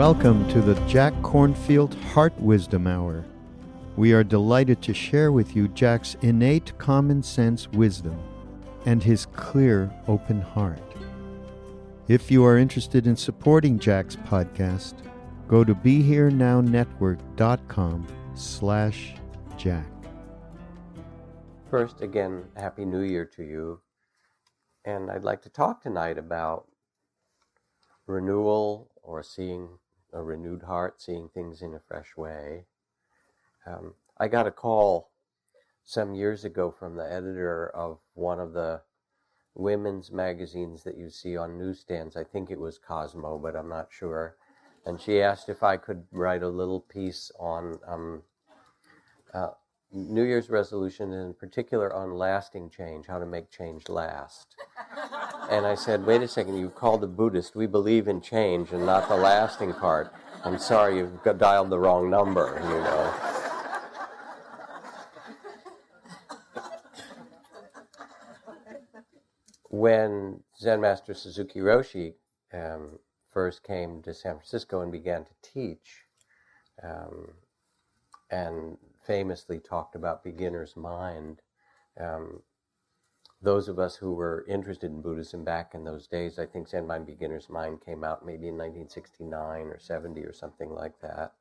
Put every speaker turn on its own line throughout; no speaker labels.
Welcome to the Jack Kornfield Heart Wisdom Hour. We are delighted to share with you Jack's innate common sense wisdom and his clear, open heart. If you are interested in supporting Jack's podcast, go to BeHereNowNetwork.com slash Jack.
First, again, Happy New Year to you. And I'd like to talk tonight about renewal or seeing a renewed heart, seeing things in a fresh way. Um, I got a call some years ago from the editor of one of the women's magazines that you see on newsstands. I think it was Cosmo, but I'm not sure. And she asked if I could write a little piece on um, uh, New Year's resolution, and in particular on lasting change, how to make change last. and I said, wait a second, you've called a Buddhist. We believe in change and not the lasting part. I'm sorry, you've dialed the wrong number, you know. when Zen Master Suzuki Roshi um, first came to San Francisco and began to teach, um, and famously talked about beginner's mind. Um, those of us who were interested in Buddhism back in those days, I think Zen Mind Beginner's Mind came out maybe in 1969 or 70 or something like that.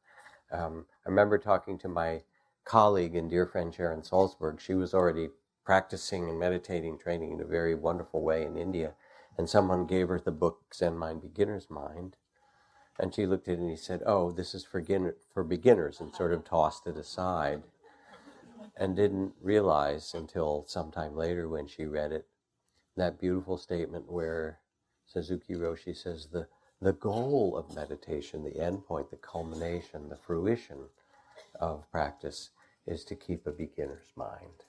Um, I remember talking to my colleague and dear friend Sharon Salzberg. She was already practicing and meditating, training in a very wonderful way in India. And someone gave her the book Zen Mind Beginner's Mind. And she looked at it and he said, Oh, this is for, for beginners, and sort of tossed it aside. And didn't realize until sometime later when she read it, that beautiful statement where Suzuki Roshi says, the, the goal of meditation, the end point, the culmination, the fruition of practice is to keep a beginner's mind.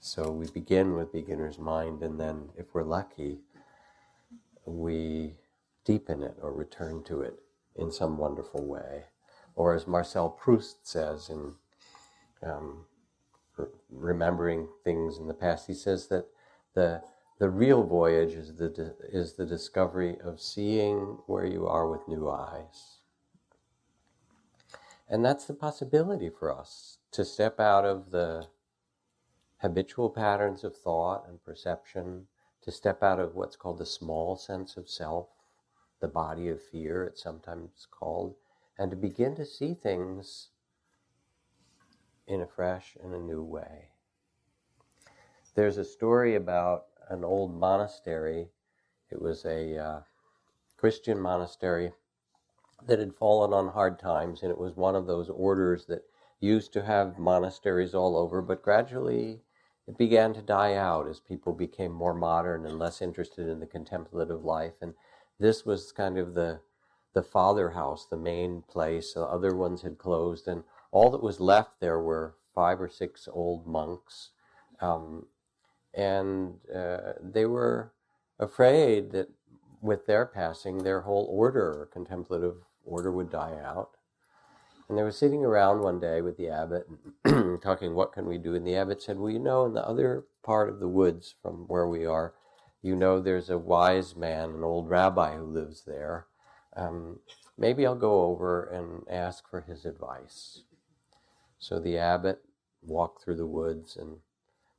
So we begin with beginner's mind, and then if we're lucky, we deepen it or return to it in some wonderful way. Or as Marcel Proust says in um, remembering things in the past, he says that the the real voyage is the is the discovery of seeing where you are with new eyes. And that's the possibility for us to step out of the habitual patterns of thought and perception, to step out of what's called the small sense of self, the body of fear, it's sometimes called, and to begin to see things in a fresh and a new way. There's a story about an old monastery. It was a uh, Christian monastery that had fallen on hard times, and it was one of those orders that used to have monasteries all over, but gradually it began to die out as people became more modern and less interested in the contemplative life. And this was kind of the the father house, the main place. The other ones had closed, and all that was left there were five or six old monks, um, and uh, they were afraid that with their passing, their whole order, contemplative order, would die out. And they were sitting around one day with the abbot, talking, "What can we do?" And the abbot said, "Well, you know, in the other part of the woods from where we are." you know there's a wise man, an old rabbi who lives there. Um, maybe I'll go over and ask for his advice. So the abbot walked through the woods and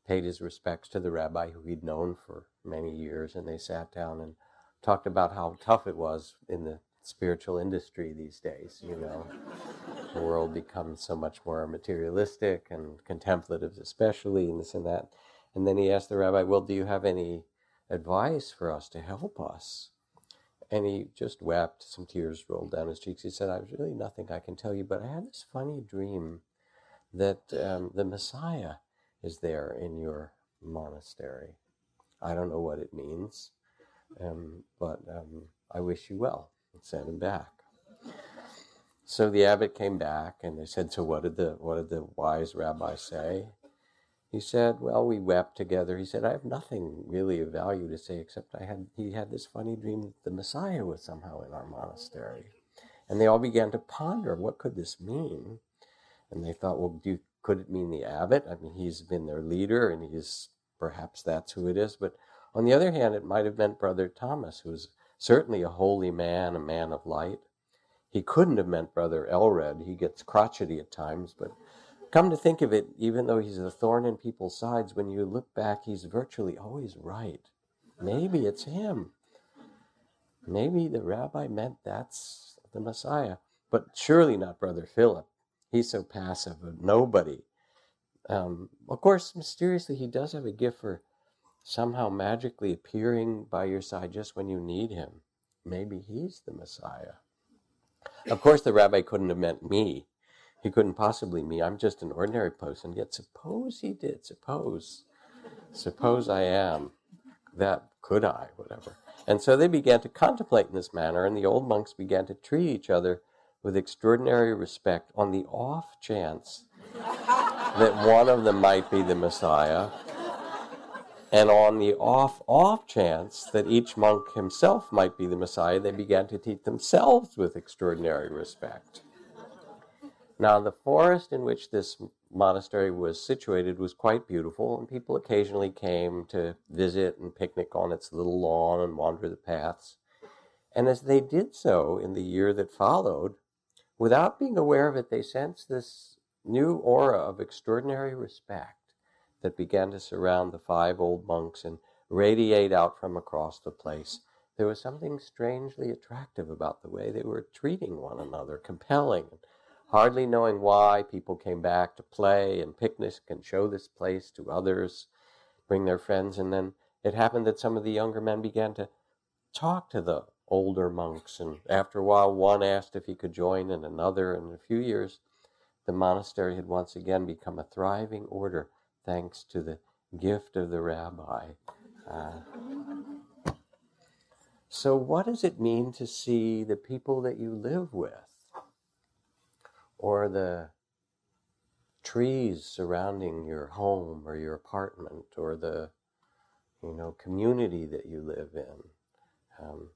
paid his respects to the rabbi who he'd known for many years, and they sat down and talked about how tough it was in the spiritual industry these days. You know, the world becomes so much more materialistic and contemplative, especially, and this and that. And then he asked the rabbi, Well, do you have any advice for us to help us? And he just wept. Some tears rolled down his cheeks. He said, I was really nothing I can tell you, but I had this funny dream that um, the Messiah is there in your monastery. I don't know what it means, um, but um, I wish you well and sent him back. So the abbot came back and they said, So what did the what did the wise rabbi say? He said, Well, we wept together. He said, I have nothing really of value to say except I had he had this funny dream that the Messiah was somehow in our monastery. And they all began to ponder, what could this mean? And they thought, well, do, could it mean the abbot? I mean, he's been their leader and he's perhaps that's who it is. But on the other hand, it might have meant Brother Thomas, who's certainly a holy man, a man of light. He couldn't have meant Brother Elred. He gets crotchety at times, but come to think of it, even though he's a thorn in people's sides, when you look back, he's virtually always right. Maybe it's him. Maybe the rabbi meant that's the Messiah, but surely not Brother Philip. He's so passive, nobody. Um, of course, mysteriously, he does have a gift for somehow magically appearing by your side just when you need him. Maybe he's the Messiah. Of course, the rabbi couldn't have meant me. He couldn't possibly me. I'm just an ordinary person. Yet suppose he did. Suppose. Suppose I am. That could I, whatever. And so they began to contemplate in this manner, and the old monks began to treat each other with extraordinary respect on the off chance that one of them might be the Messiah and on the off off chance that each monk himself might be the Messiah, they began to treat themselves with extraordinary respect. Now, the forest in which this monastery was situated was quite beautiful, and people occasionally came to visit and picnic on its little lawn and wander the paths. And as they did so in the year that followed, without being aware of it, they sensed this new aura of extraordinary respect that began to surround the five old monks and radiate out from across the place. There was something strangely attractive about the way they were treating one another, compelling. Hardly knowing why, people came back to play and picnic and show this place to others, bring their friends, and then it happened that some of the younger men began to talk to the older monks, and after a while, one asked if he could join, and another, and in a few years, the monastery had once again become a thriving order thanks to the gift of the rabbi. Uh, so, what does it mean to see the people that you live with, or the trees surrounding your home or your apartment, or the you know community that you live in, um,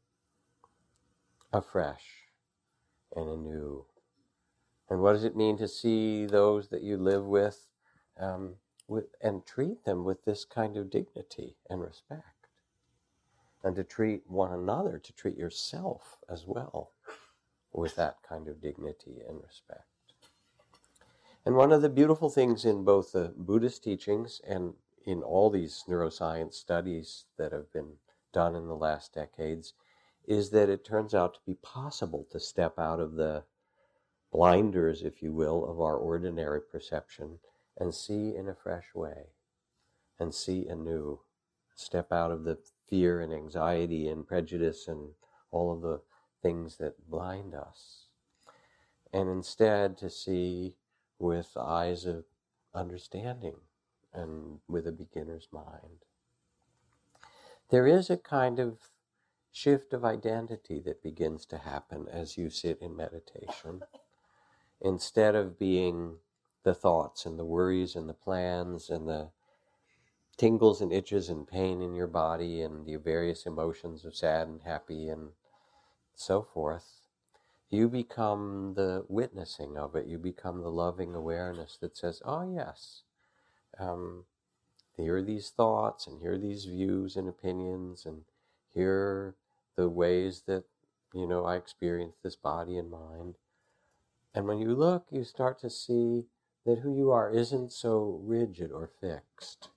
afresh and anew? And what does it mean to see those that you live with um, with, and treat them with this kind of dignity and respect. And to treat one another, to treat yourself as well with that kind of dignity and respect. And one of the beautiful things in both the Buddhist teachings and in all these neuroscience studies that have been done in the last decades is that it turns out to be possible to step out of the blinders, if you will, of our ordinary perception and see in a fresh way and see anew. Step out of the fear and anxiety and prejudice and all of the things that blind us. And instead to see with eyes of understanding and with a beginner's mind. There is a kind of shift of identity that begins to happen as you sit in meditation. Instead of being the thoughts and the worries and the plans and the tingles and itches and pain in your body and the various emotions of sad and happy and so forth, you become the witnessing of it. You become the loving awareness that says, oh, yes, um, here are these thoughts and here are these views and opinions and here the ways that, you know, I experience this body and mind. And when you look, you start to see that who you are isn't so rigid or fixed,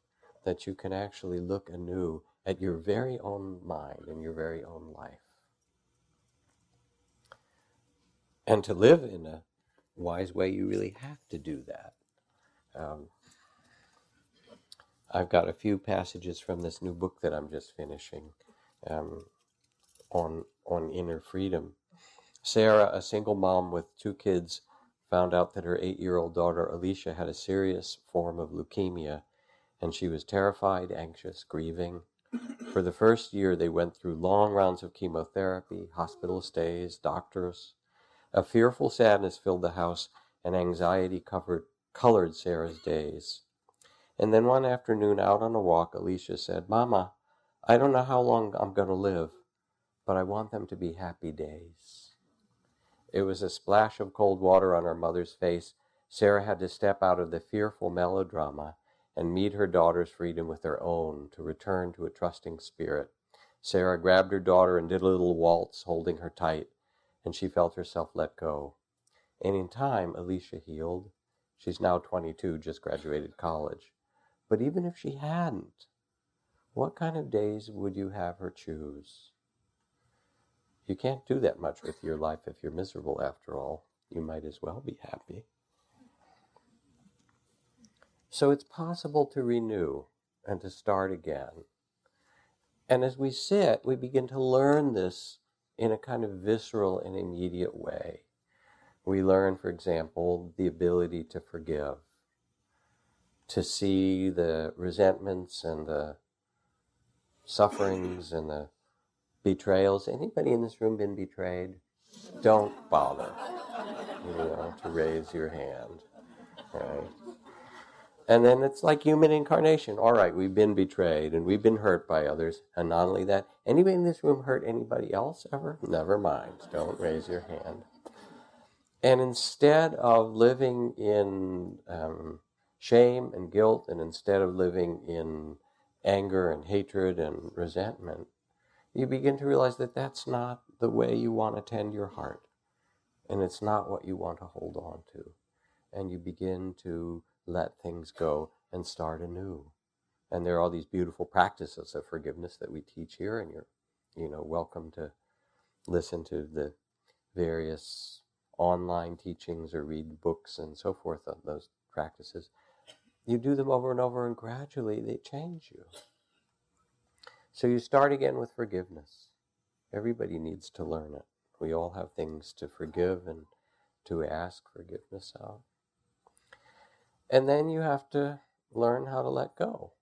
that you can actually look anew at your very own mind and your very own life. And to live in a wise way, you really have to do that. Um, I've got a few passages from this new book that I'm just finishing um, on on inner freedom. Sarah, a single mom with two kids, found out that her eight-year-old daughter Alicia had a serious form of leukemia, and she was terrified, anxious, grieving. For the first year, they went through long rounds of chemotherapy, hospital stays, doctors. A fearful sadness filled the house, and anxiety covered, colored Sarah's days. And then one afternoon, out on a walk, Alicia said, Mama, I don't know how long I'm going to live, but I want them to be happy days. It was a splash of cold water on her mother's face. Sarah had to step out of the fearful melodrama and meet her daughter's freedom with her own to return to a trusting spirit. Sarah grabbed her daughter and did a little waltz, holding her tight, and she felt herself let go. And in time, Alicia healed. She's now 22, just graduated college. But even if she hadn't, what kind of days would you have her choose? You can't do that much with your life if you're miserable, after all. You might as well be happy. So it's possible to renew and to start again. And as we sit, we begin to learn this in a kind of visceral and immediate way. We learn, for example, the ability to forgive to see the resentments and the sufferings and the betrayals. Anybody in this room been betrayed? Don't bother, you know, to raise your hand. Right? And then it's like human incarnation. All right, we've been betrayed and we've been hurt by others. And not only that, anybody in this room hurt anybody else ever? Never mind. Don't raise your hand. And instead of living in um, shame and guilt, and instead of living in anger and hatred and resentment, you begin to realize that that's not the way you want to tend your heart. And it's not what you want to hold on to. And you begin to let things go and start anew. And there are all these beautiful practices of forgiveness that we teach here, and you're, you know, welcome to listen to the various online teachings or read books and so forth on those practices. You do them over and over, and gradually they change you. So you start again with forgiveness. Everybody needs to learn it. We all have things to forgive and to ask forgiveness of. And then you have to learn how to let go.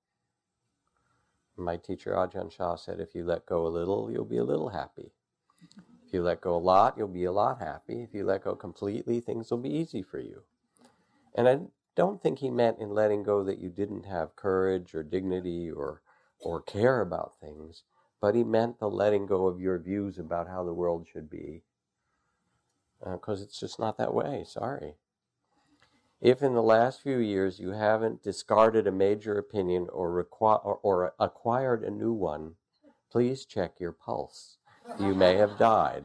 My teacher Ajahn Chah said, if you let go a little, you'll be a little happy. If you let go a lot, you'll be a lot happy. If you let go completely, things will be easy for you. And I don't think he meant in letting go that you didn't have courage or dignity or or care about things, but he meant the letting go of your views about how the world should be. Because uh, it's just not that way, sorry. If in the last few years you haven't discarded a major opinion or, requ- or, or acquired a new one, please check your pulse. You may have died.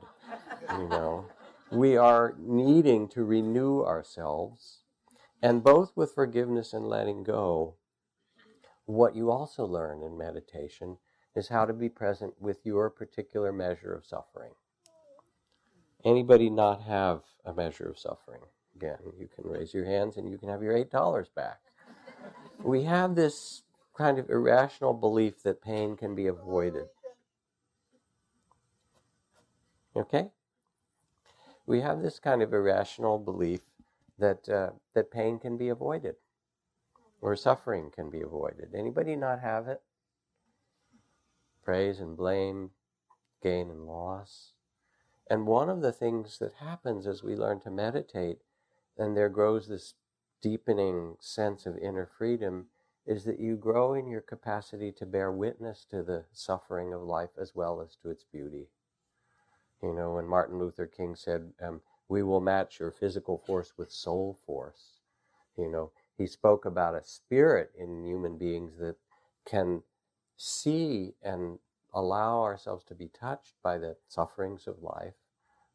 You know, we are needing to renew ourselves and both with forgiveness and letting go, what you also learn in meditation is how to be present with your particular measure of suffering. Anybody not have a measure of suffering? Again, you can raise your hands and you can have your $8 back. We have this kind of irrational belief that pain can be avoided. Okay? We have this kind of irrational belief that uh, that pain can be avoided or suffering can be avoided. Anybody not have it? Praise and blame, gain and loss. And one of the things that happens as we learn to meditate, and there grows this deepening sense of inner freedom, is that you grow in your capacity to bear witness to the suffering of life as well as to its beauty. You know, when Martin Luther King said, um, we will match your physical force with soul force. You know, he spoke about a spirit in human beings that can see and allow ourselves to be touched by the sufferings of life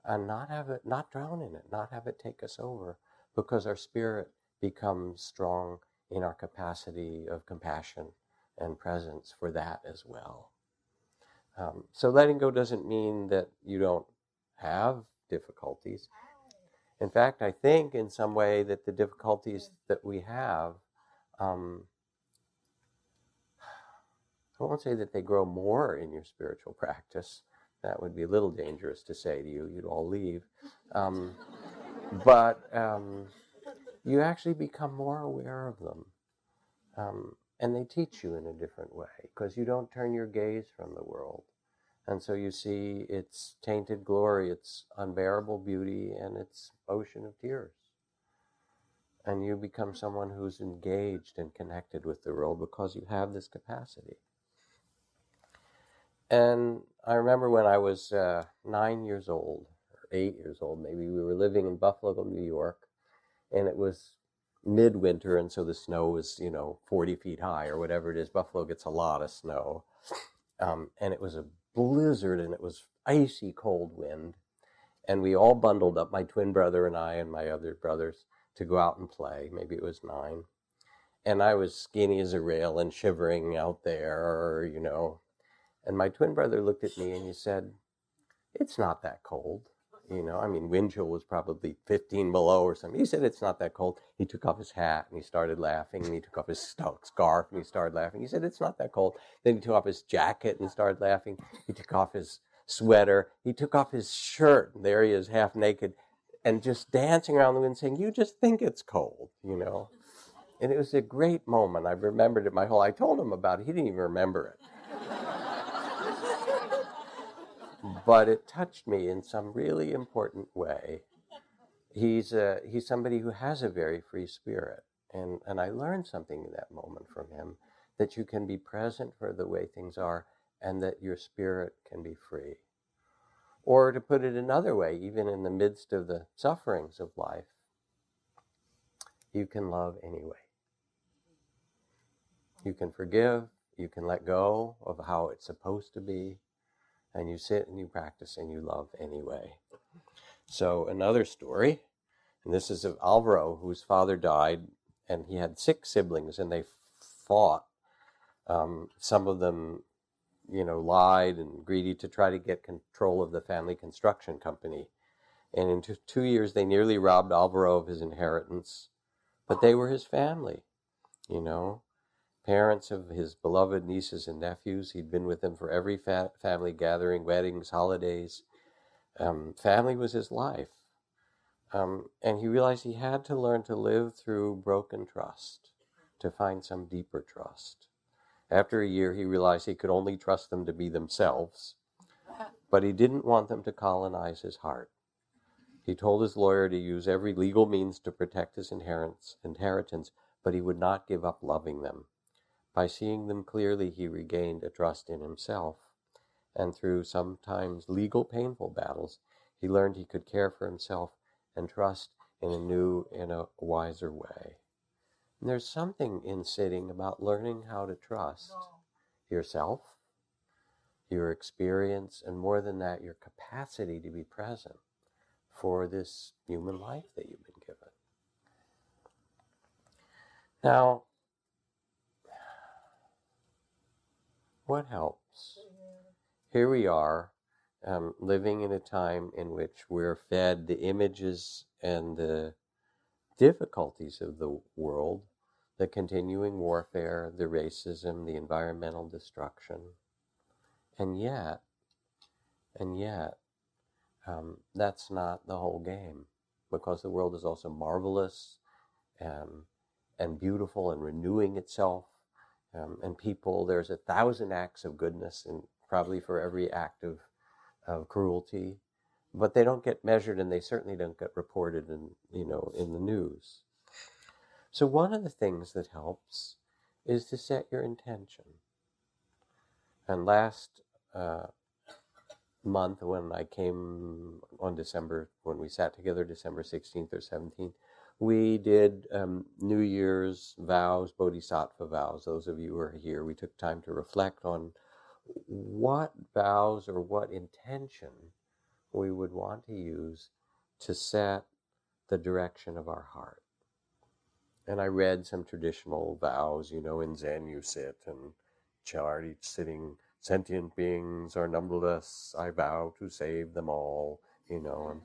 and not have it, not drown in it, not have it take us over because our spirit becomes strong in our capacity of compassion and presence for that as well. Um, so letting go doesn't mean that you don't have difficulties. In fact, I think in some way that the difficulties that we have, um, I won't say that they grow more in your spiritual practice. That would be a little dangerous to say to you. You'd all leave. Um, but um, you actually become more aware of them. Um, and they teach you in a different way because you don't turn your gaze from the world. And so you see its tainted glory, its unbearable beauty, and its ocean of tears. And you become someone who's engaged and connected with the world because you have this capacity. And I remember when I was uh, nine years old, or eight years old, maybe, we were living in Buffalo, New York, and it was midwinter, and so the snow was, you know, 40 feet high or whatever it is. Buffalo gets a lot of snow. Um, and it was a blizzard and it was icy cold wind. And we all bundled up, my twin brother and I and my other brothers, to go out and play. Maybe it was nine. And I was skinny as a rail and shivering out there, you know. And my twin brother looked at me and he said, It's not that cold. You know, I mean, wind chill was probably 15 below or something. He said it's not that cold. He took off his hat and he started laughing. And he took off his scarf and he started laughing. He said it's not that cold. Then he took off his jacket and started laughing. He took off his sweater. He took off his shirt. And there he is, half naked, and just dancing around the wind, saying, "You just think it's cold," you know. And it was a great moment. I remembered it my whole. I told him about it. He didn't even remember it. But it touched me in some really important way. He's a, he's somebody who has a very free spirit, and and I learned something in that moment from him that you can be present for the way things are, and that your spirit can be free. Or to put it another way, even in the midst of the sufferings of life, you can love anyway. You can forgive, you can let go of how it's supposed to be, and you sit and you practice and you love anyway. So, another story, and this is of Alvaro, whose father died, and he had six siblings, and they fought. Um, some of them, you know, lied and greedy to try to get control of the family construction company. And in two, two years, they nearly robbed Alvaro of his inheritance, but they were his family, you know parents of his beloved nieces and nephews. He'd been with them for every fa- family gathering, weddings, holidays. Um, family was his life. Um, and he realized he had to learn to live through broken trust to find some deeper trust. After a year, he realized he could only trust them to be themselves, but he didn't want them to colonize his heart. He told his lawyer to use every legal means to protect his inheritance, but he would not give up loving them. By seeing them clearly, he regained a trust in himself, and through sometimes legal painful battles, he learned he could care for himself and trust in a new, in a wiser way. And there's something in sitting about learning how to trust yourself, your experience, and more than that, your capacity to be present for this human life that you've been given. Now, What helps? Here we are, um, living in a time in which we're fed the images and the difficulties of the world, the continuing warfare, the racism, the environmental destruction. And yet, and yet, um, that's not the whole game because the world is also marvelous and, and beautiful and renewing itself um, and people, there's a thousand acts of goodness, and probably for every act of, of cruelty, but they don't get measured, and they certainly don't get reported in you know in the news. So one of the things that helps is to set your intention. And last uh, month, when I came on December, when we sat together, December 16th or 17th, we did um, New Year's vows, Bodhisattva vows. Those of you who are here, we took time to reflect on what vows or what intention we would want to use to set the direction of our heart. And I read some traditional vows, you know, in Zen you sit and chart, each sitting sentient beings are numberless. I vow to save them all. You know, and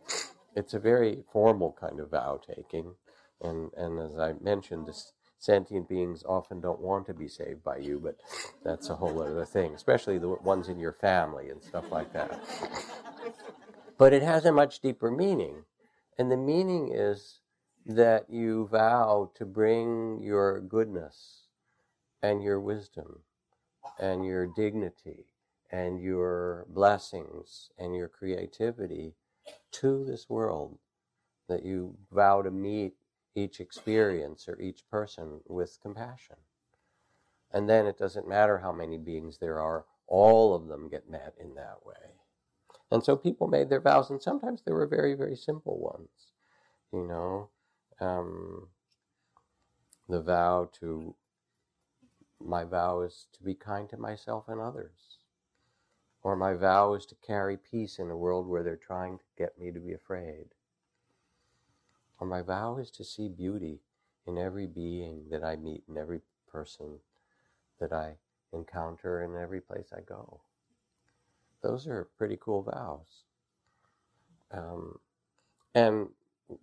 it's a very formal kind of vow taking, and and as I mentioned, this sentient beings often don't want to be saved by you, but that's a whole other thing, especially the ones in your family and stuff like that. But it has a much deeper meaning, and the meaning is that you vow to bring your goodness and your wisdom and your dignity and your blessings and your creativity to this world, that you vow to meet each experience or each person with compassion. And then it doesn't matter how many beings there are, all of them get met in that way. And so people made their vows, and sometimes they were very, very simple ones. You know, um, the vow to, my vow is to be kind to myself and others. Or my vow is to carry peace in a world where they're trying to get me to be afraid. Or my vow is to see beauty in every being that I meet, in every person that I encounter, in every place I go. Those are pretty cool vows. Um, and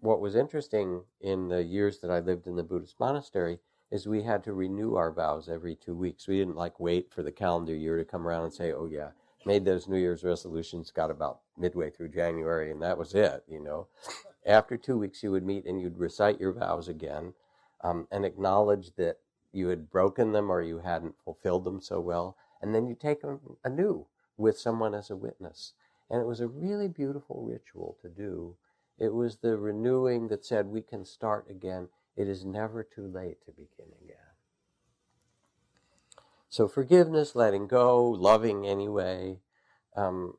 what was interesting in the years that I lived in the Buddhist monastery is we had to renew our vows every two weeks. We didn't like wait for the calendar year to come around and say, oh, yeah, made those New Year's resolutions, got about midway through January, and that was it, you know. After two weeks, you would meet and you'd recite your vows again um, and acknowledge that you had broken them or you hadn't fulfilled them so well. And then you take them anew with someone as a witness. And it was a really beautiful ritual to do. It was the renewing that said we can start again. It is never too late to begin again. So forgiveness, letting go, loving anyway. Um,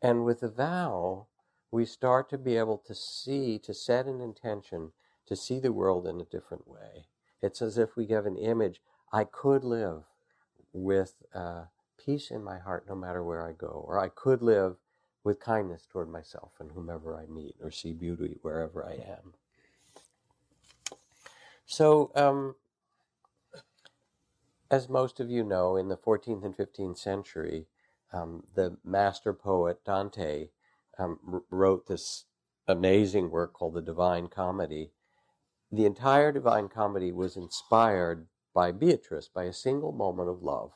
and with the vow, we start to be able to see, to set an intention, to see the world in a different way. It's as if we give an image. I could live with uh, peace in my heart no matter where I go, or I could live with kindness toward myself and whomever I meet, or see beauty wherever I am. So, um, as most of you know, in the 14th and 15th century, um, the master poet Dante um, wrote this amazing work called the Divine Comedy. The entire Divine Comedy was inspired by Beatrice, by a single moment of love.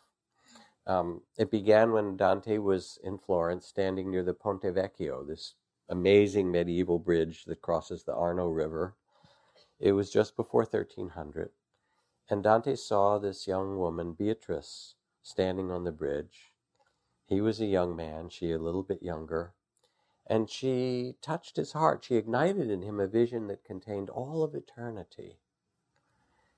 Um, it began when Dante was in Florence, standing near the Ponte Vecchio, this amazing medieval bridge that crosses the Arno River. It was just before 1300, and Dante saw this young woman, Beatrice, standing on the bridge. He was a young man, she a little bit younger. And she touched his heart. She ignited in him a vision that contained all of eternity.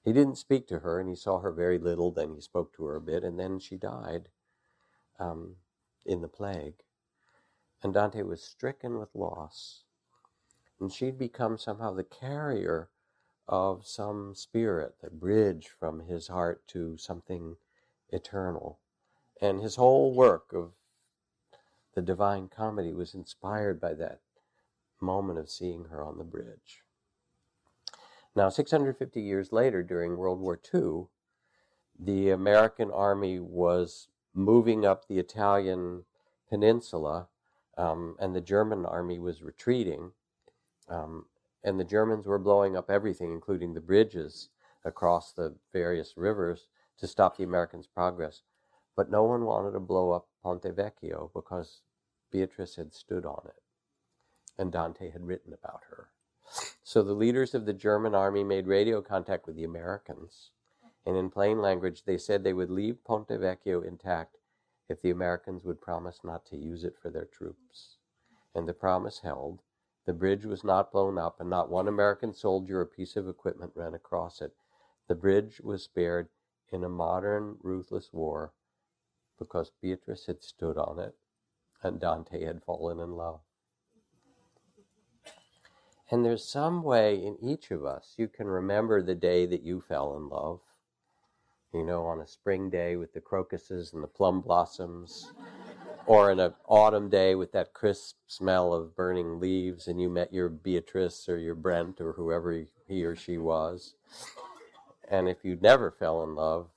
He didn't speak to her, and he saw her very little. Then he spoke to her a bit, and then she died um, in the plague. And Dante was stricken with loss. And she'd become somehow the carrier of some spirit, the bridge from his heart to something eternal. And his whole work of the Divine Comedy was inspired by that moment of seeing her on the bridge. Now, 650 years later, during World War II, the American army was moving up the Italian peninsula, um, and the German army was retreating. Um, and the Germans were blowing up everything, including the bridges across the various rivers, to stop the Americans' progress. But no one wanted to blow up Ponte Vecchio because Beatrice had stood on it, and Dante had written about her. So the leaders of the German army made radio contact with the Americans, and in plain language, they said they would leave Ponte Vecchio intact if the Americans would promise not to use it for their troops. And the promise held. The bridge was not blown up, and not one American soldier or piece of equipment ran across it. The bridge was spared in a modern, ruthless war because Beatrice had stood on it and Dante had fallen in love. And there's some way in each of us you can remember the day that you fell in love. You know, on a spring day with the crocuses and the plum blossoms, or in an autumn day with that crisp smell of burning leaves, and you met your Beatrice or your Brent or whoever he or she was. And if you never fell in love,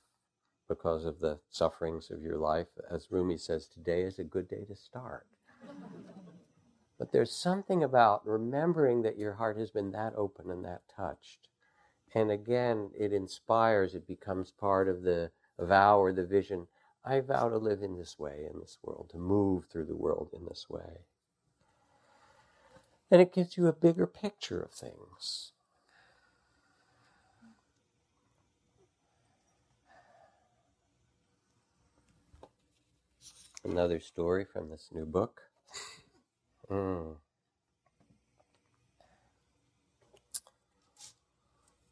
because of the sufferings of your life. As Rumi says, today is a good day to start. But there's something about remembering that your heart has been that open and that touched. And again, it inspires, it becomes part of the vow or the vision. I vow to live in this way in this world, to move through the world in this way. And it gives you a bigger picture of things. Another story from this new book. Mm.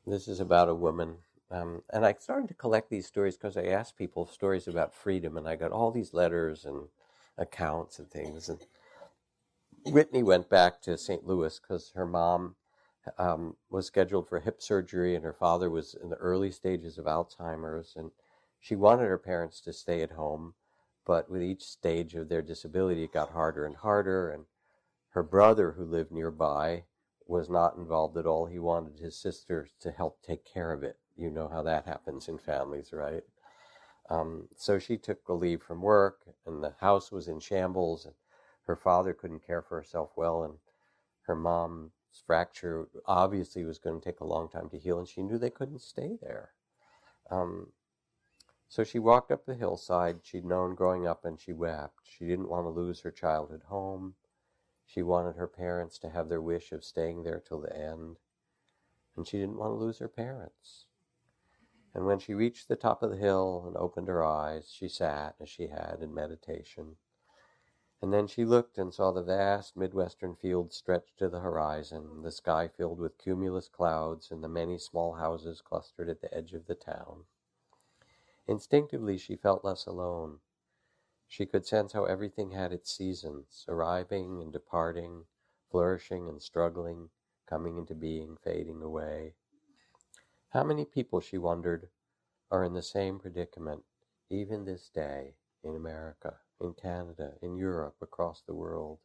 This is about a woman. Um, and I started to collect these stories because I asked people stories about freedom, and I got all these letters and accounts and things. And Whitney went back to St. Louis because her mom um, was scheduled for hip surgery, and her father was in the early stages of Alzheimer's. And she wanted her parents to stay at home, but with each stage of their disability, it got harder and harder. And her brother, who lived nearby, was not involved at all. He wanted his sister to help take care of it. You know how that happens in families, right? Um, so she took a leave from work, and the house was in shambles, and her father couldn't care for herself well, and her mom's fracture obviously was going to take a long time to heal, and she knew they couldn't stay there. Um, so she walked up the hillside she'd known growing up, and she wept. She didn't want to lose her childhood home. She wanted her parents to have their wish of staying there till the end, and she didn't want to lose her parents. And when she reached the top of the hill and opened her eyes, she sat as she had in meditation. And then she looked and saw the vast Midwestern fields stretched to the horizon, the sky filled with cumulus clouds, and the many small houses clustered at the edge of the town. Instinctively, she felt less alone. She could sense how everything had its seasons, arriving and departing, flourishing and struggling, coming into being, fading away. How many people, she wondered, are in the same predicament, even this day, in America, in Canada, in Europe, across the world?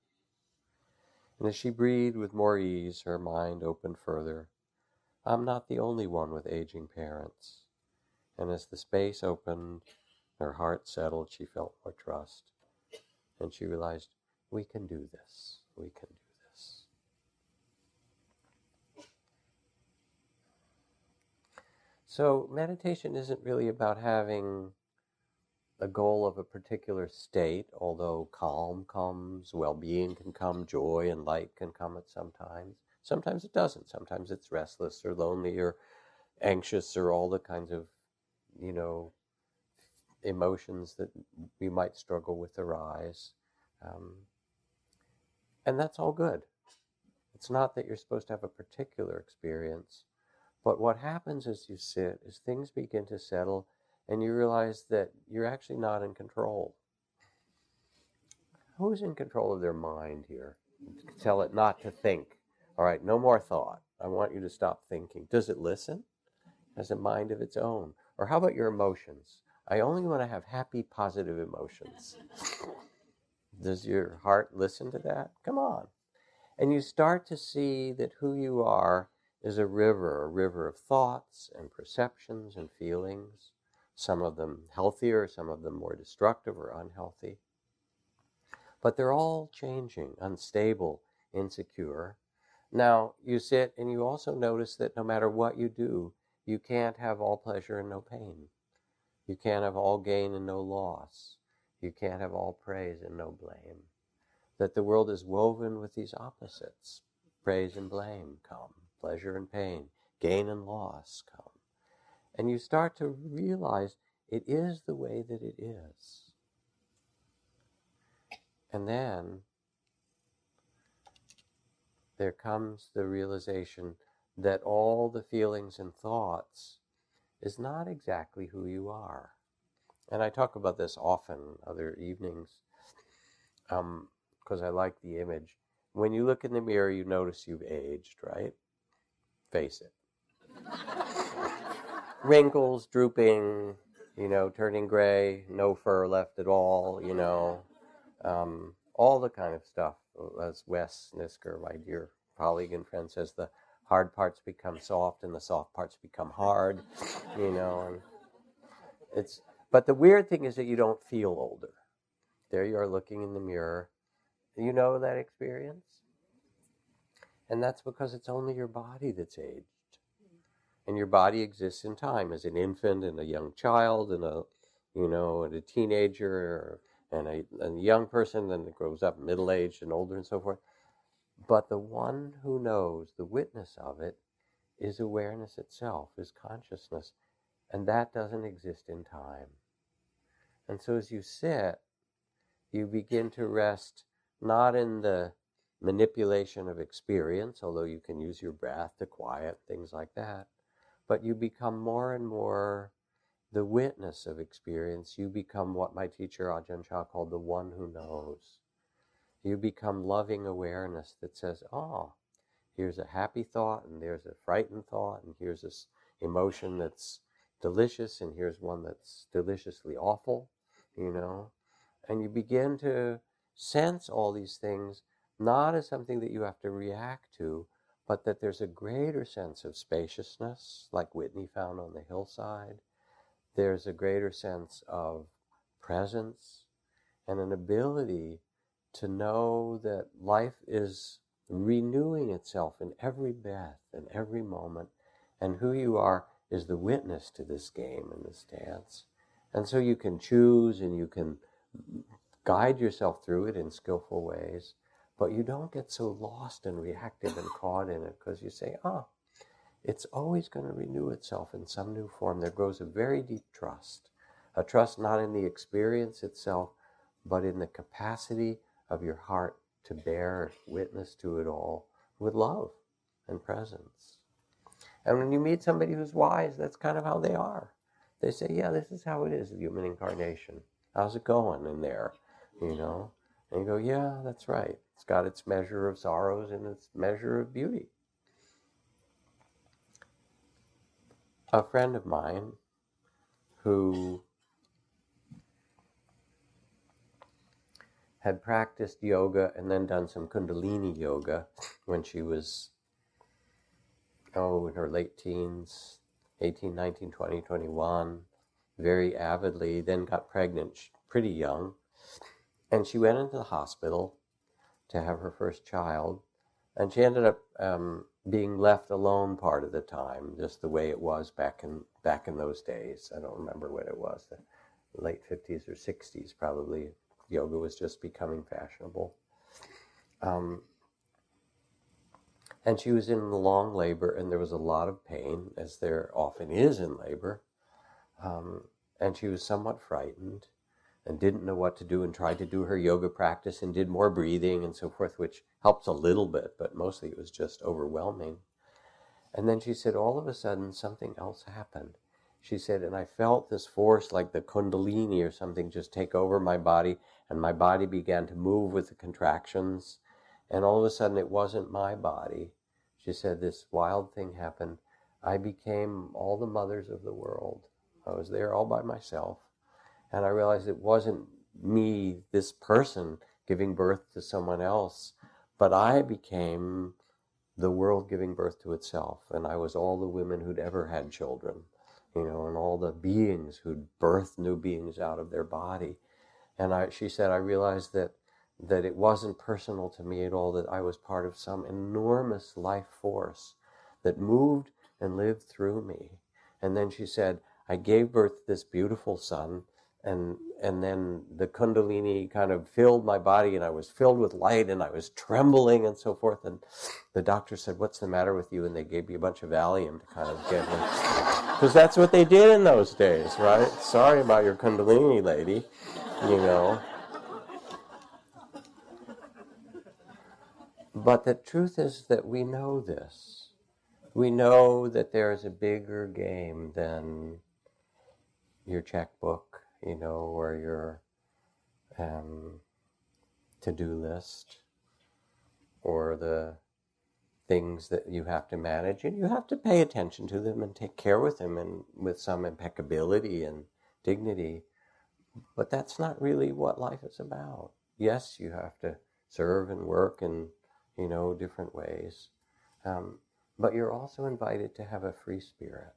And as she breathed with more ease, her mind opened further. I'm not the only one with aging parents. And as the space opened, her heart settled, she felt more trust. And she realized, we can do this. We can do this. So, meditation isn't really about having a goal of a particular state, although calm comes, well being can come, joy and light can come at some times. Sometimes it doesn't. Sometimes it's restless or lonely or anxious or all the kinds of, you know, emotions that we might struggle with arise. Um, and that's all good. It's not that you're supposed to have a particular experience, but what happens as you sit is things begin to settle and you realize that you're actually not in control. Who's in control of their mind here? Tell it not to think. All right, no more thought. I want you to stop thinking. Does it listen? Has a mind of its own? Or how about your emotions? I only want to have happy, positive emotions. Does your heart listen to that? Come on. And you start to see that who you are is a river, a river of thoughts and perceptions and feelings, some of them healthier, some of them more destructive or unhealthy. But they're all changing, unstable, insecure. Now, you sit and you also notice that no matter what you do, you can't have all pleasure and no pain. You can't have all gain and no loss. You can't have all praise and no blame. That the world is woven with these opposites. Praise and blame come, pleasure and pain, gain and loss come. And you start to realize it is the way that it is. And then there comes the realization that all the feelings and thoughts is not exactly who you are. And I talk about this often, other evenings, because um, I like the image. When you look in the mirror, you notice you've aged, right? Face it. Wrinkles, drooping, you know, turning gray, no fur left at all, you know, um, all the kind of stuff. As Wes Nisker, my dear colleague and friend, says, the hard parts become soft and the soft parts become hard, you know. And it's But the weird thing is that you don't feel older. There you are looking in the mirror. You know that experience? And that's because it's only your body that's aged. And your body exists in time as an infant and a young child and a, you know, and a teenager and a, and a young person, then it grows up middle aged and older and so forth. But the one who knows, the witness of it, is awareness itself, is consciousness. And that doesn't exist in time. And so as you sit, you begin to rest not in the manipulation of experience, although you can use your breath to quiet things like that, but you become more and more the witness of experience. You become what my teacher Ajahn Chah called the one who knows. You become loving awareness that says, oh, here's a happy thought, and there's a frightened thought, and here's this emotion that's delicious, and here's one that's deliciously awful, you know. And you begin to sense all these things not as something that you have to react to, but that there's a greater sense of spaciousness, like Whitney found on the hillside. There's a greater sense of presence and an ability to know that life is renewing itself in every breath and every moment, and who you are is the witness to this game and this dance. And so you can choose and you can guide yourself through it in skillful ways, but you don't get so lost and reactive and caught in it because you say, oh, it's always going to renew itself in some new form. There grows a very deep trust, a trust not in the experience itself, but in the capacity of your heart to bear witness to it all with love and presence. And when you meet somebody who's wise, that's kind of how they are. They say, Yeah, this is how it is, the human incarnation. How's it going in there? You know? And you go, Yeah, that's right. It's got its measure of sorrows and its measure of beauty. A friend of mine who had practiced yoga and then done some Kundalini yoga when she was, oh, in her late teens, 18, 19, 20, 21, very avidly, then got pregnant pretty young. And she went into the hospital to have her first child. And she ended up um, being left alone part of the time, just the way it was back in back in those days. I don't remember what it was, the late 50s or 60s, probably yoga was just becoming fashionable. Um, and she was in long labor, and there was a lot of pain, as there often is in labor. Um, and she was somewhat frightened and didn't know what to do and tried to do her yoga practice and did more breathing and so forth, which helps a little bit, but mostly it was just overwhelming. And then she said, all of a sudden, something else happened she said, and I felt this force like the Kundalini or something just take over my body, and my body began to move with the contractions. And all of a sudden, it wasn't my body. She said, this wild thing happened. I became all the mothers of the world. I was there all by myself. And I realized it wasn't me, this person, giving birth to someone else, but I became the world giving birth to itself. And I was all the women who'd ever had children you know, and all the beings who'd birthed new beings out of their body. And I, she said, I realized that that it wasn't personal to me at all, that I was part of some enormous life force that moved and lived through me. And then she said, I gave birth to this beautiful son and and then the kundalini kind of filled my body and i was filled with light and i was trembling and so forth and the doctor said what's the matter with you and they gave me a bunch of valium to kind of get me because that's what they did in those days right? Sorry about your kundalini lady you know. But the truth is that we know this. We know that there is a bigger game than your checkbook you know, or your um, to-do list or the things that you have to manage and you have to pay attention to them and take care with them and with some impeccability and dignity. But that's not really what life is about. Yes you have to serve and work in you know different ways um, but you're also invited to have a free spirit.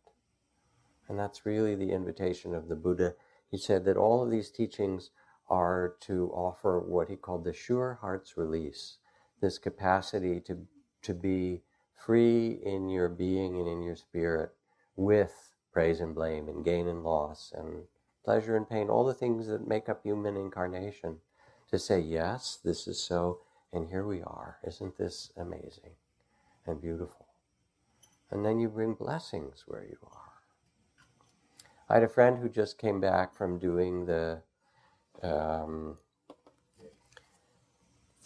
And that's really the invitation of the buddha. He said that all of these teachings are to offer what he called the sure heart's release, this capacity to, to be free in your being and in your spirit with praise and blame and gain and loss and pleasure and pain, all the things that make up human incarnation, to say, yes, this is so, and here we are. Isn't this amazing and beautiful? And then you bring blessings where you are. I had a friend who just came back from doing the um,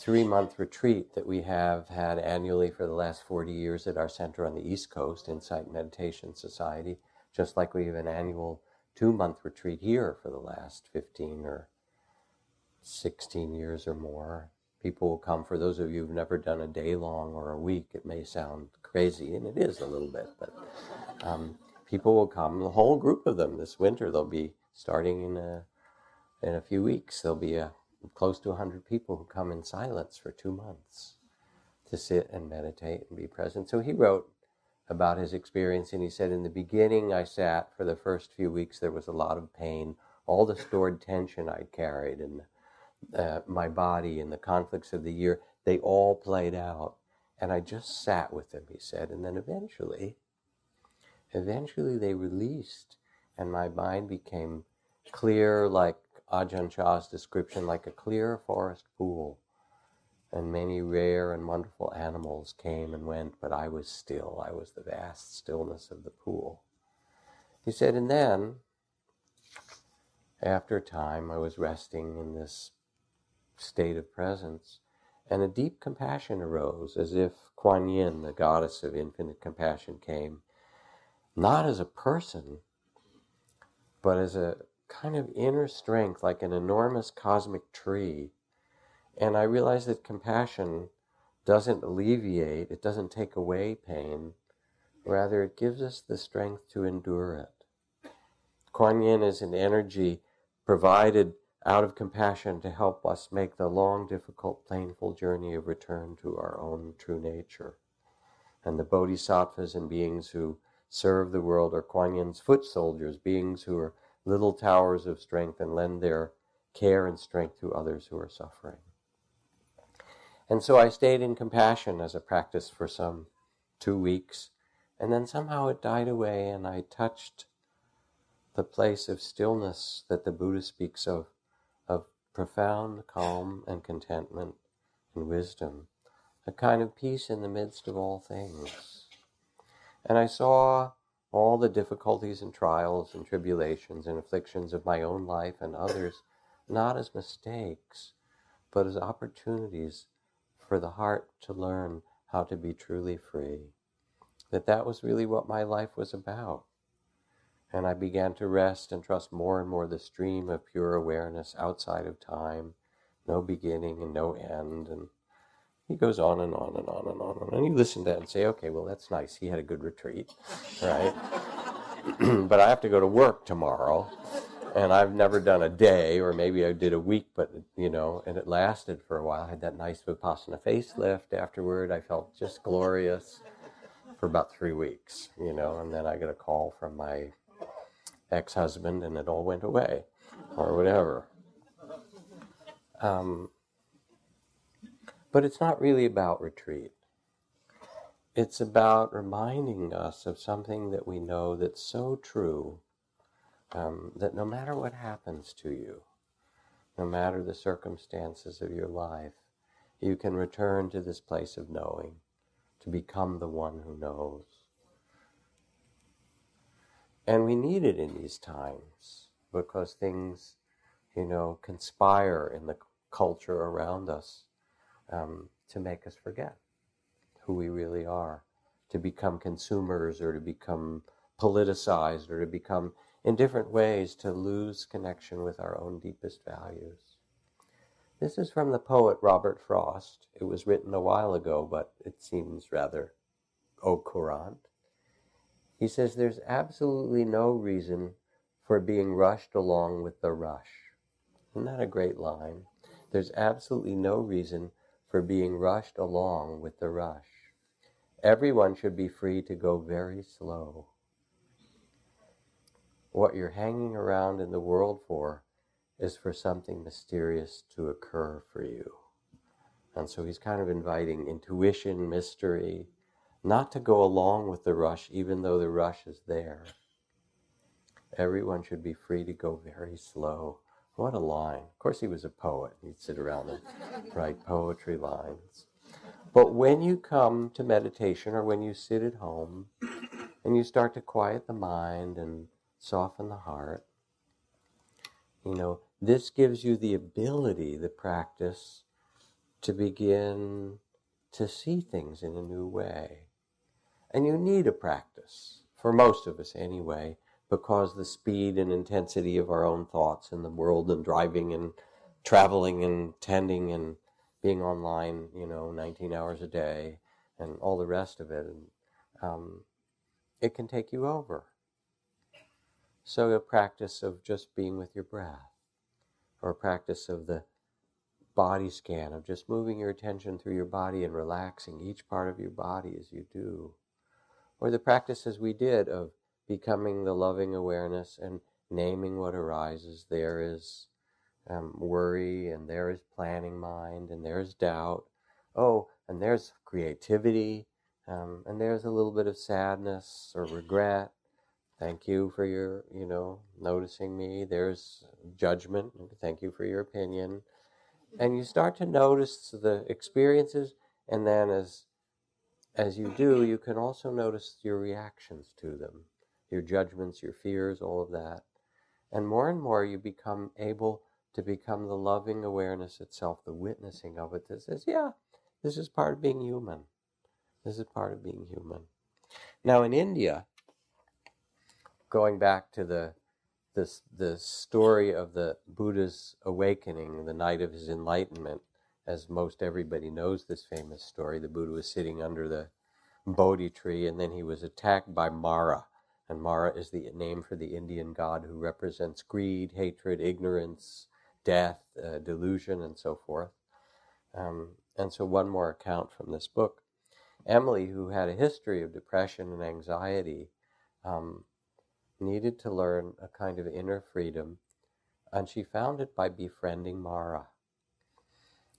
three month retreat that we have had annually for the last 40 years at our center on the East Coast, Insight Meditation Society, just like we have an annual two month retreat here for the last 15 or 16 years or more. People will come. For those of you who've never done a day long or a week, it may sound crazy, and it is a little bit, but um, people will come. The whole group of them this winter. They'll be starting in a in a few weeks. There'll be a close to 100 people who come in silence for two months to sit and meditate and be present. So he wrote about his experience, and he said, In the beginning, I sat for the first few weeks, there was a lot of pain, all the stored tension I'd carried, and uh, my body and the conflicts of the year, they all played out. And I just sat with them, he said. And then eventually, eventually they released, and my mind became clear, like Ajahn Chah's description, like a clear forest pool. And many rare and wonderful animals came and went, but I was still. I was the vast stillness of the pool. He said, and then, after a time, I was resting in this state of presence, and a deep compassion arose, as if Kuan Yin, the goddess of infinite compassion, came, not as a person, but as a kind of inner strength, like an enormous cosmic tree. And I realized that compassion doesn't alleviate, it doesn't take away pain, rather, it gives us the strength to endure it. Kuan Yin is an energy provided out of compassion to help us make the long, difficult, painful journey of return to our own true nature. And the bodhisattvas and beings who serve the world are Kuan Yin's foot soldiers, beings who are little towers of strength and lend their care and strength to others who are suffering. And so I stayed in compassion as a practice for some two weeks, and then somehow it died away, and I touched the place of stillness that the Buddha speaks of, of profound calm and contentment and wisdom, a kind of peace in the midst of all things. And I saw all the difficulties and trials and tribulations and afflictions of my own life and others not as mistakes, but as opportunities for the heart to learn how to be truly free. That that was really what my life was about. And I began to rest and trust more and more the stream of pure awareness outside of time, no beginning and no end, and he goes on and on and on and on. And you listen to that and say, okay, well, that's nice. He had a good retreat, right? but I have to go to work tomorrow. And I've never done a day, or maybe I did a week, but, you know, and it lasted for a while. I had that nice Vipassana facelift afterward. I felt just glorious for about three weeks, you know, and then I got a call from my ex husband, and it all went away, or whatever. Um, but it's not really about retreat. It's about reminding us of something that we know that's so true um, that no matter what happens to you, no matter the circumstances of your life, you can return to this place of knowing, to become the one who knows. And we need it in these times because things, you know, conspire in the culture around us um, to make us forget who we really are, to become consumers or to become politicized or to become, in different ways, to lose connection with our own deepest values. This is from the poet Robert Frost. It was written a while ago, but it seems rather au courant. He says, There's absolutely no reason for being rushed along with the rush. Isn't that a great line? There's absolutely no reason for being rushed along with the rush. Everyone should be free to go very slow. what you're hanging around in the world for is for something mysterious to occur for you. And so he's kind of inviting intuition, mystery, not to go along with the rush, even though the rush is there. Everyone should be free to go very slow. What a line. Of course, he was a poet. He'd sit around and write poetry lines. But when you come to meditation or when you sit at home and you start to quiet the mind and soften the heart, you know, this gives you the ability, the practice, to begin to see things in a new way. And you need a practice, for most of us anyway, because the speed and intensity of our own thoughts in the world and driving and traveling and tending and being online, you know, 19 hours a day and all the rest of it. And um, it can take you over. So, a practice of just being with your breath, or a practice of the body scan, of just moving your attention through your body and relaxing each part of your body as you do, or the practices we did of becoming the loving awareness and naming what arises. There is um, worry, and there is planning mind, and there's doubt. Oh, and there's creativity, um, and there's a little bit of sadness or regret. Thank you for your, you know, noticing me. There's judgment. Thank you for your opinion. And you start to notice the experiences, and then as as you do, you can also notice your reactions to them, your judgments, your fears, all of that. And more and more you become able to become the loving awareness itself, the witnessing of it that says, yeah, this is part of being human. This is part of being human. Now, in India, going back to the the story of the Buddha's awakening, the night of his enlightenment, as most everybody knows this famous story. The Buddha was sitting under the Bodhi tree, and then he was attacked by Mara. And Mara is the name for the Indian god who represents greed, hatred, ignorance, death, uh, delusion, and so forth. Um, and so, one more account from this book. Emily, who had a history of depression and anxiety, um, needed to learn a kind of inner freedom, and she found it by befriending Mara.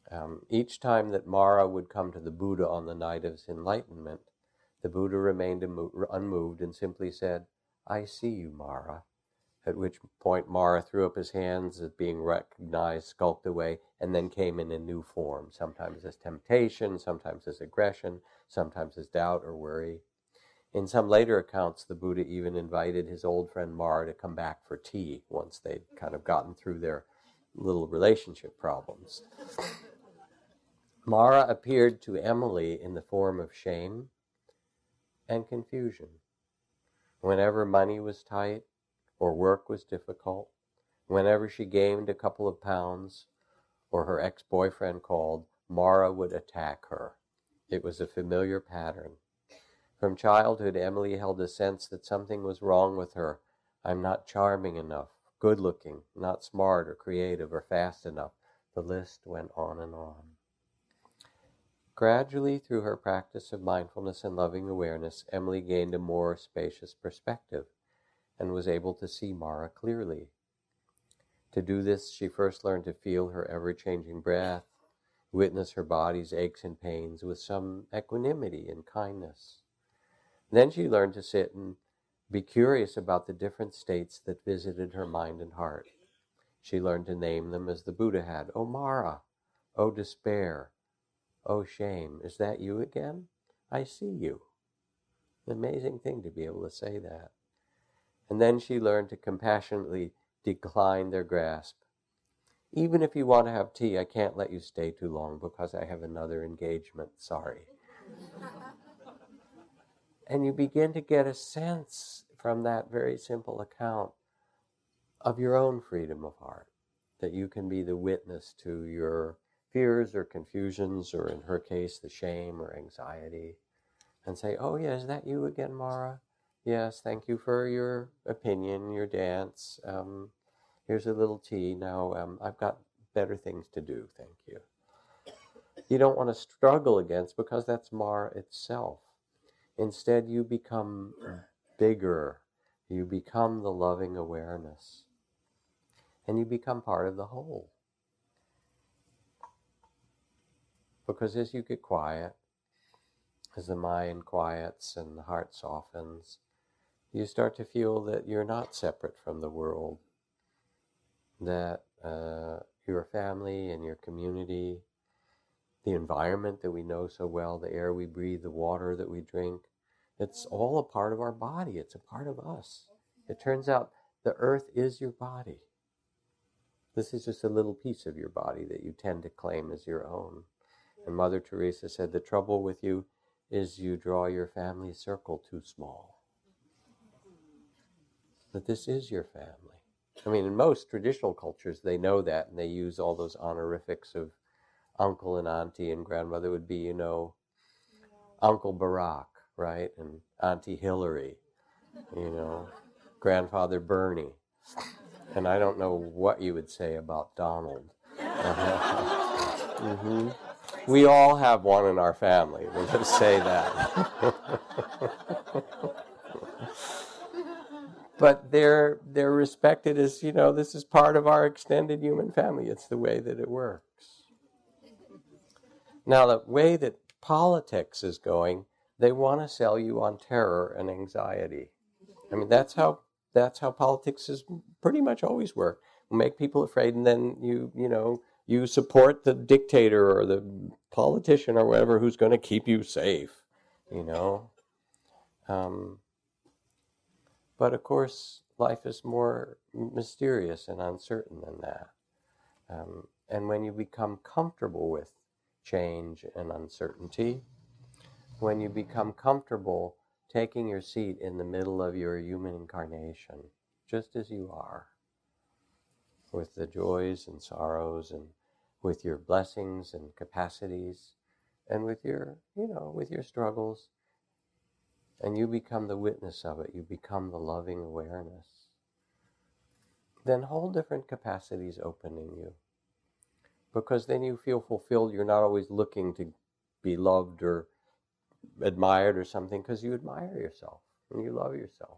Um, each time that Mara would come to the Buddha on the night of his enlightenment, the Buddha remained unmoved and simply said, I see you, Mara at which point Mara threw up his hands as being recognized, skulked away, and then came in a new form, sometimes as temptation, sometimes as aggression, sometimes as doubt or worry. In some later accounts, the Buddha even invited his old friend Mara to come back for tea once they'd kind of gotten through their little relationship problems. Mara appeared to Emily in the form of shame and confusion. Whenever money was tight, or work was difficult, whenever she gained a couple of pounds or her ex boyfriend called, Mara would attack her. It was a familiar pattern. From childhood, Emily held a sense that something was wrong with her. I'm not charming enough, good looking, not smart or creative or fast enough. The list went on and on. Gradually, through her practice of mindfulness and loving awareness, Emily gained a more spacious perspective and was able to see Mara clearly. To do this, she first learned to feel her ever changing breath, witness her body's aches and pains with some equanimity and kindness. Then she learned to sit and be curious about the different states that visited her mind and heart. She learned to name them as the Buddha had. O Mara. O despair. Oh, shame. Is that you again? I see you. An amazing thing to be able to say that. And then she learned to compassionately decline their grasp. Even if you want to have tea, I can't let you stay too long because I have another engagement. Sorry. and you begin to get a sense from that very simple account of your own freedom of heart, that you can be the witness to your fears or confusions, or in her case, the shame or anxiety, and say, Oh, yeah, is that you again, Mara? Yes, thank you for your opinion, your dance. Um, here's a little tea. Now um, I've got better things to do. Thank you. You don't want to struggle against because that's Mara itself. Instead, you become bigger. You become the loving awareness. And you become part of the whole. Because as you get quiet, as the mind quiets and the heart softens, you start to feel that you're not separate from the world, that uh, your family and your community, the environment that we know so well, the air we breathe, the water that we drink, it's all a part of our body. It's a part of us. It turns out the earth is your body. This is just a little piece of your body that you tend to claim as your own. And Mother Teresa said, The trouble with you is you draw your family circle too small. That this is your family. I mean, in most traditional cultures, they know that and they use all those honorifics of uncle and auntie and grandmother would be, you know, Uncle Barack, right? And Auntie Hillary, you know, Grandfather Bernie. And I don't know what you would say about Donald. mm-hmm. We all have one in our family. We'll just say that. but they're they're respected as you know this is part of our extended human family. It's the way that it works. Now the way that politics is going, they want to sell you on terror and anxiety. I mean that's how that's how politics has pretty much always worked. Make people afraid, and then you you know you support the dictator or the politician or whatever who's going to keep you safe, you know. Um, but of course, life is more mysterious and uncertain than that. Um, and when you become comfortable with change and uncertainty, when you become comfortable taking your seat in the middle of your human incarnation, just as you are, with the joys and sorrows and with your blessings and capacities and with your, you know, with your struggles. And you become the witness of it. You become the loving awareness. Then whole different capacities open in you. Because then you feel fulfilled. You're not always looking to be loved or admired or something because you admire yourself and you love yourself,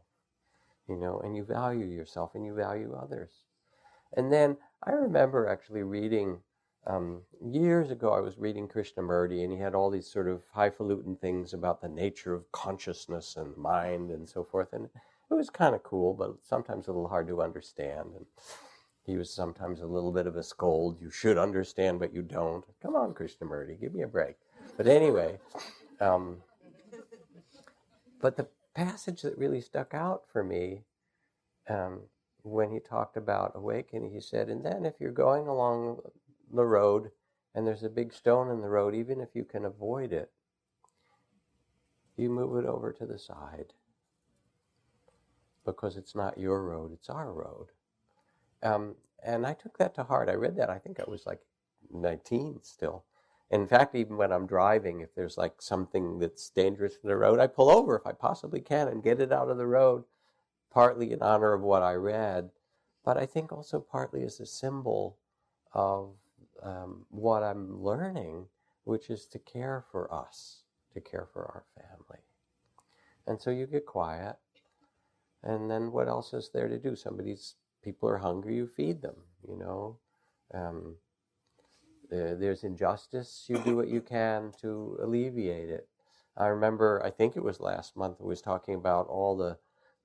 you know, and you value yourself and you value others. And then I remember actually reading um, years ago, I was reading Krishnamurti, and he had all these sort of highfalutin things about the nature of consciousness and mind and so forth. And it was kind of cool, but sometimes a little hard to understand. And he was sometimes a little bit of a scold. You should understand, but you don't. Come on, Krishnamurti, give me a break. But anyway, um, but the passage that really stuck out for me um, when he talked about awakening, he said, and then if you're going along the road and there's a big stone in the road, even if you can avoid it, you move it over to the side because it's not your road, it's our road. Um, and I took that to heart. I read that, I think I was like 19 still. In fact, even when I'm driving, if there's like something that's dangerous in the road, I pull over if I possibly can and get it out of the road, partly in honor of what I read, but I think also partly as a symbol of um, what I'm learning, which is to care for us, to care for our family. And so you get quiet, and then what else is there to do? Somebody's people are hungry, you feed them. You know, um, there's injustice, you do what you can to alleviate it. I remember, I think it was last month, I was talking about all the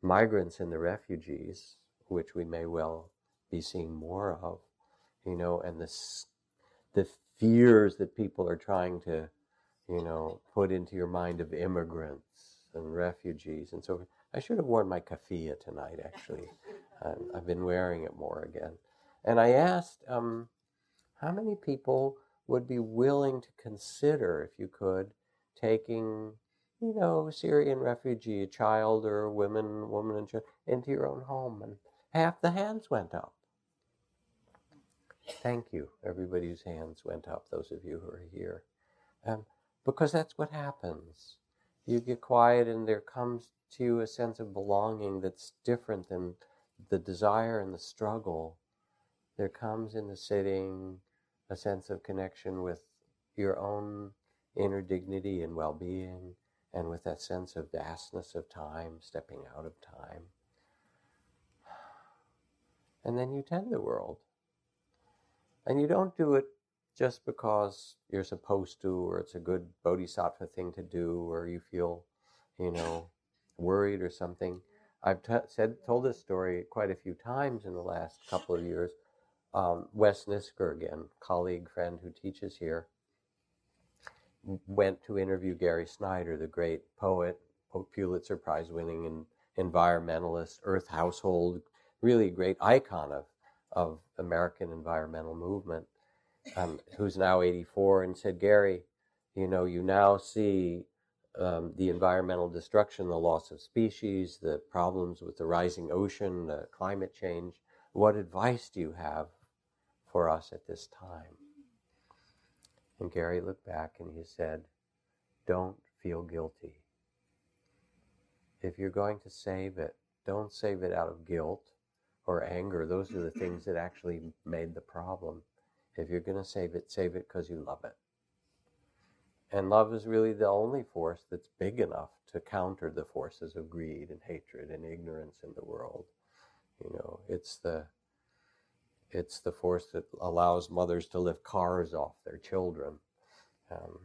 migrants and the refugees, which we may well be seeing more of, you know, and the the fears that people are trying to, you know, put into your mind of immigrants and refugees and so forth. I should have worn my keffiyeh tonight, actually. Um, I've been wearing it more again. And I asked, um, how many people would be willing to consider, if you could, taking, you know, Syrian refugee, child or a woman, and child, into your own home? And half the hands went up. Thank you, everybody whose hands went up, those of you who are here. Um, because that's what happens. You get quiet, and there comes to you a sense of belonging that's different than the desire and the struggle. There comes in the sitting a sense of connection with your own inner dignity and well being, and with that sense of vastness of time, stepping out of time. and then you tend the world. And you don't do it just because you're supposed to, or it's a good bodhisattva thing to do, or you feel, you know, worried or something. I've t- said told this story quite a few times in the last couple of years. Um, Wes Nisker, again, colleague, friend who teaches here, went to interview Gary Snyder, the great poet, Pulitzer Prize winning environmentalist, Earth Household, really great icon of, of American environmental movement, um, who's now 84, and said, Gary, you know, you now see um, the environmental destruction, the loss of species, the problems with the rising ocean, the climate change. What advice do you have for us at this time? And Gary looked back and he said, Don't feel guilty. If you're going to save it, don't save it out of guilt or anger. Those are the things that actually made the problem. If you're going to save it, save it because you love it. And love is really the only force that's big enough to counter the forces of greed and hatred and ignorance in the world. You know, it's the it's the force that allows mothers to lift cars off their children. Um,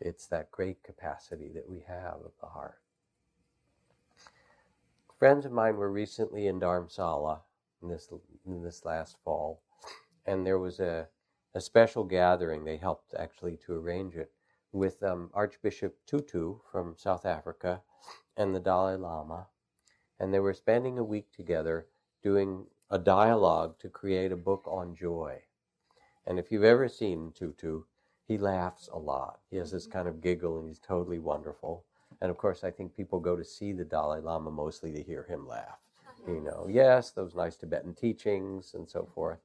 it's that great capacity that we have of the heart. Friends of mine were recently in Dharamsala in this in this last fall, and there was a a special gathering. They helped actually to arrange it with um, Archbishop Tutu from South Africa and the Dalai Lama. And they were spending a week together doing a dialogue to create a book on joy. And if you've ever seen Tutu, he laughs a lot. He has this mm-hmm. kind of giggle and he's totally wonderful. And of course, I think people go to see the Dalai Lama mostly to hear him laugh. You know, yes, those nice Tibetan teachings and so forth.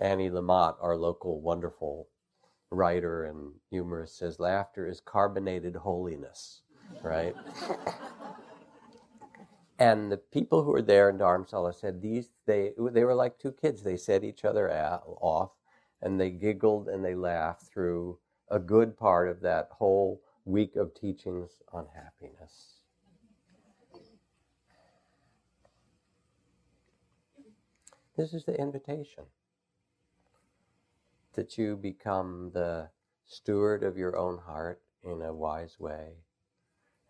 Annie Lamott, our local wonderful writer and humorist, says laughter is carbonated holiness, right? and the people who were there in Dharamsala said these they they were like two kids. They set each other off, and they giggled and they laughed through a good part of that whole week of teachings on happiness. This is the invitation that you become the steward of your own heart in a wise way,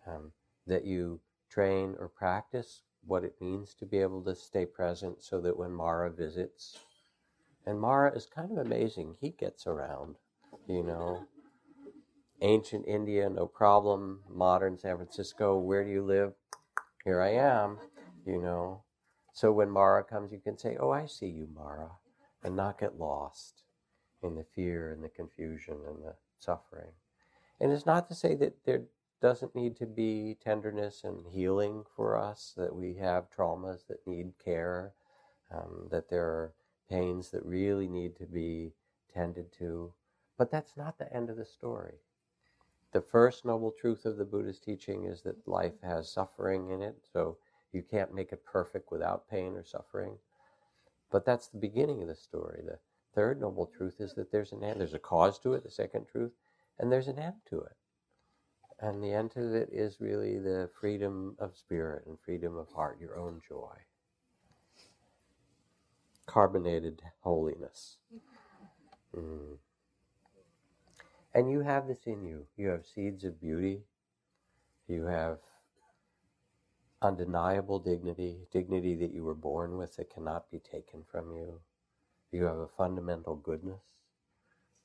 um, that you train or practice what it means to be able to stay present so that when Mara visits, and Mara is kind of amazing, he gets around, you know. Ancient India, no problem. Modern San Francisco, where do you live? Here I am, you know. So when Mara comes, you can say, Oh, I see you, Mara, and not get lost in the fear and the confusion and the suffering. And it's not to say that there doesn't need to be tenderness and healing for us, that we have traumas that need care, um, that there are pains that really need to be tended to. But that's not the end of the story. The first noble truth of the Buddha's teaching is that life has suffering in it, so you can't make it perfect without pain or suffering. But that's the beginning of the story. The third noble truth is that there's an end. There's a cause to it, the second truth, and there's an end to it. And the end to it is really the freedom of spirit and freedom of heart, your own joy. Carbonated holiness. Mm. And you have this in you. You have seeds of beauty. You have undeniable dignity, dignity that you were born with that cannot be taken from you. You have a fundamental goodness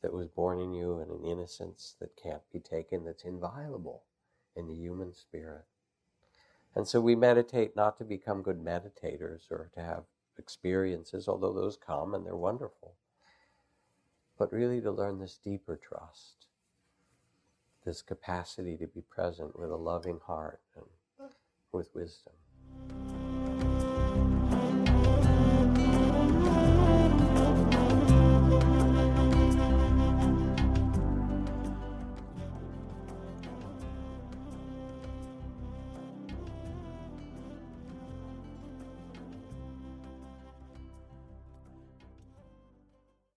that was born in you and an innocence that can't be taken, that's inviolable in the human spirit. And so we meditate not to become good meditators or to have experiences, although those come and they're wonderful, but really to learn this deeper trust, this capacity to be present with a loving heart and with wisdom.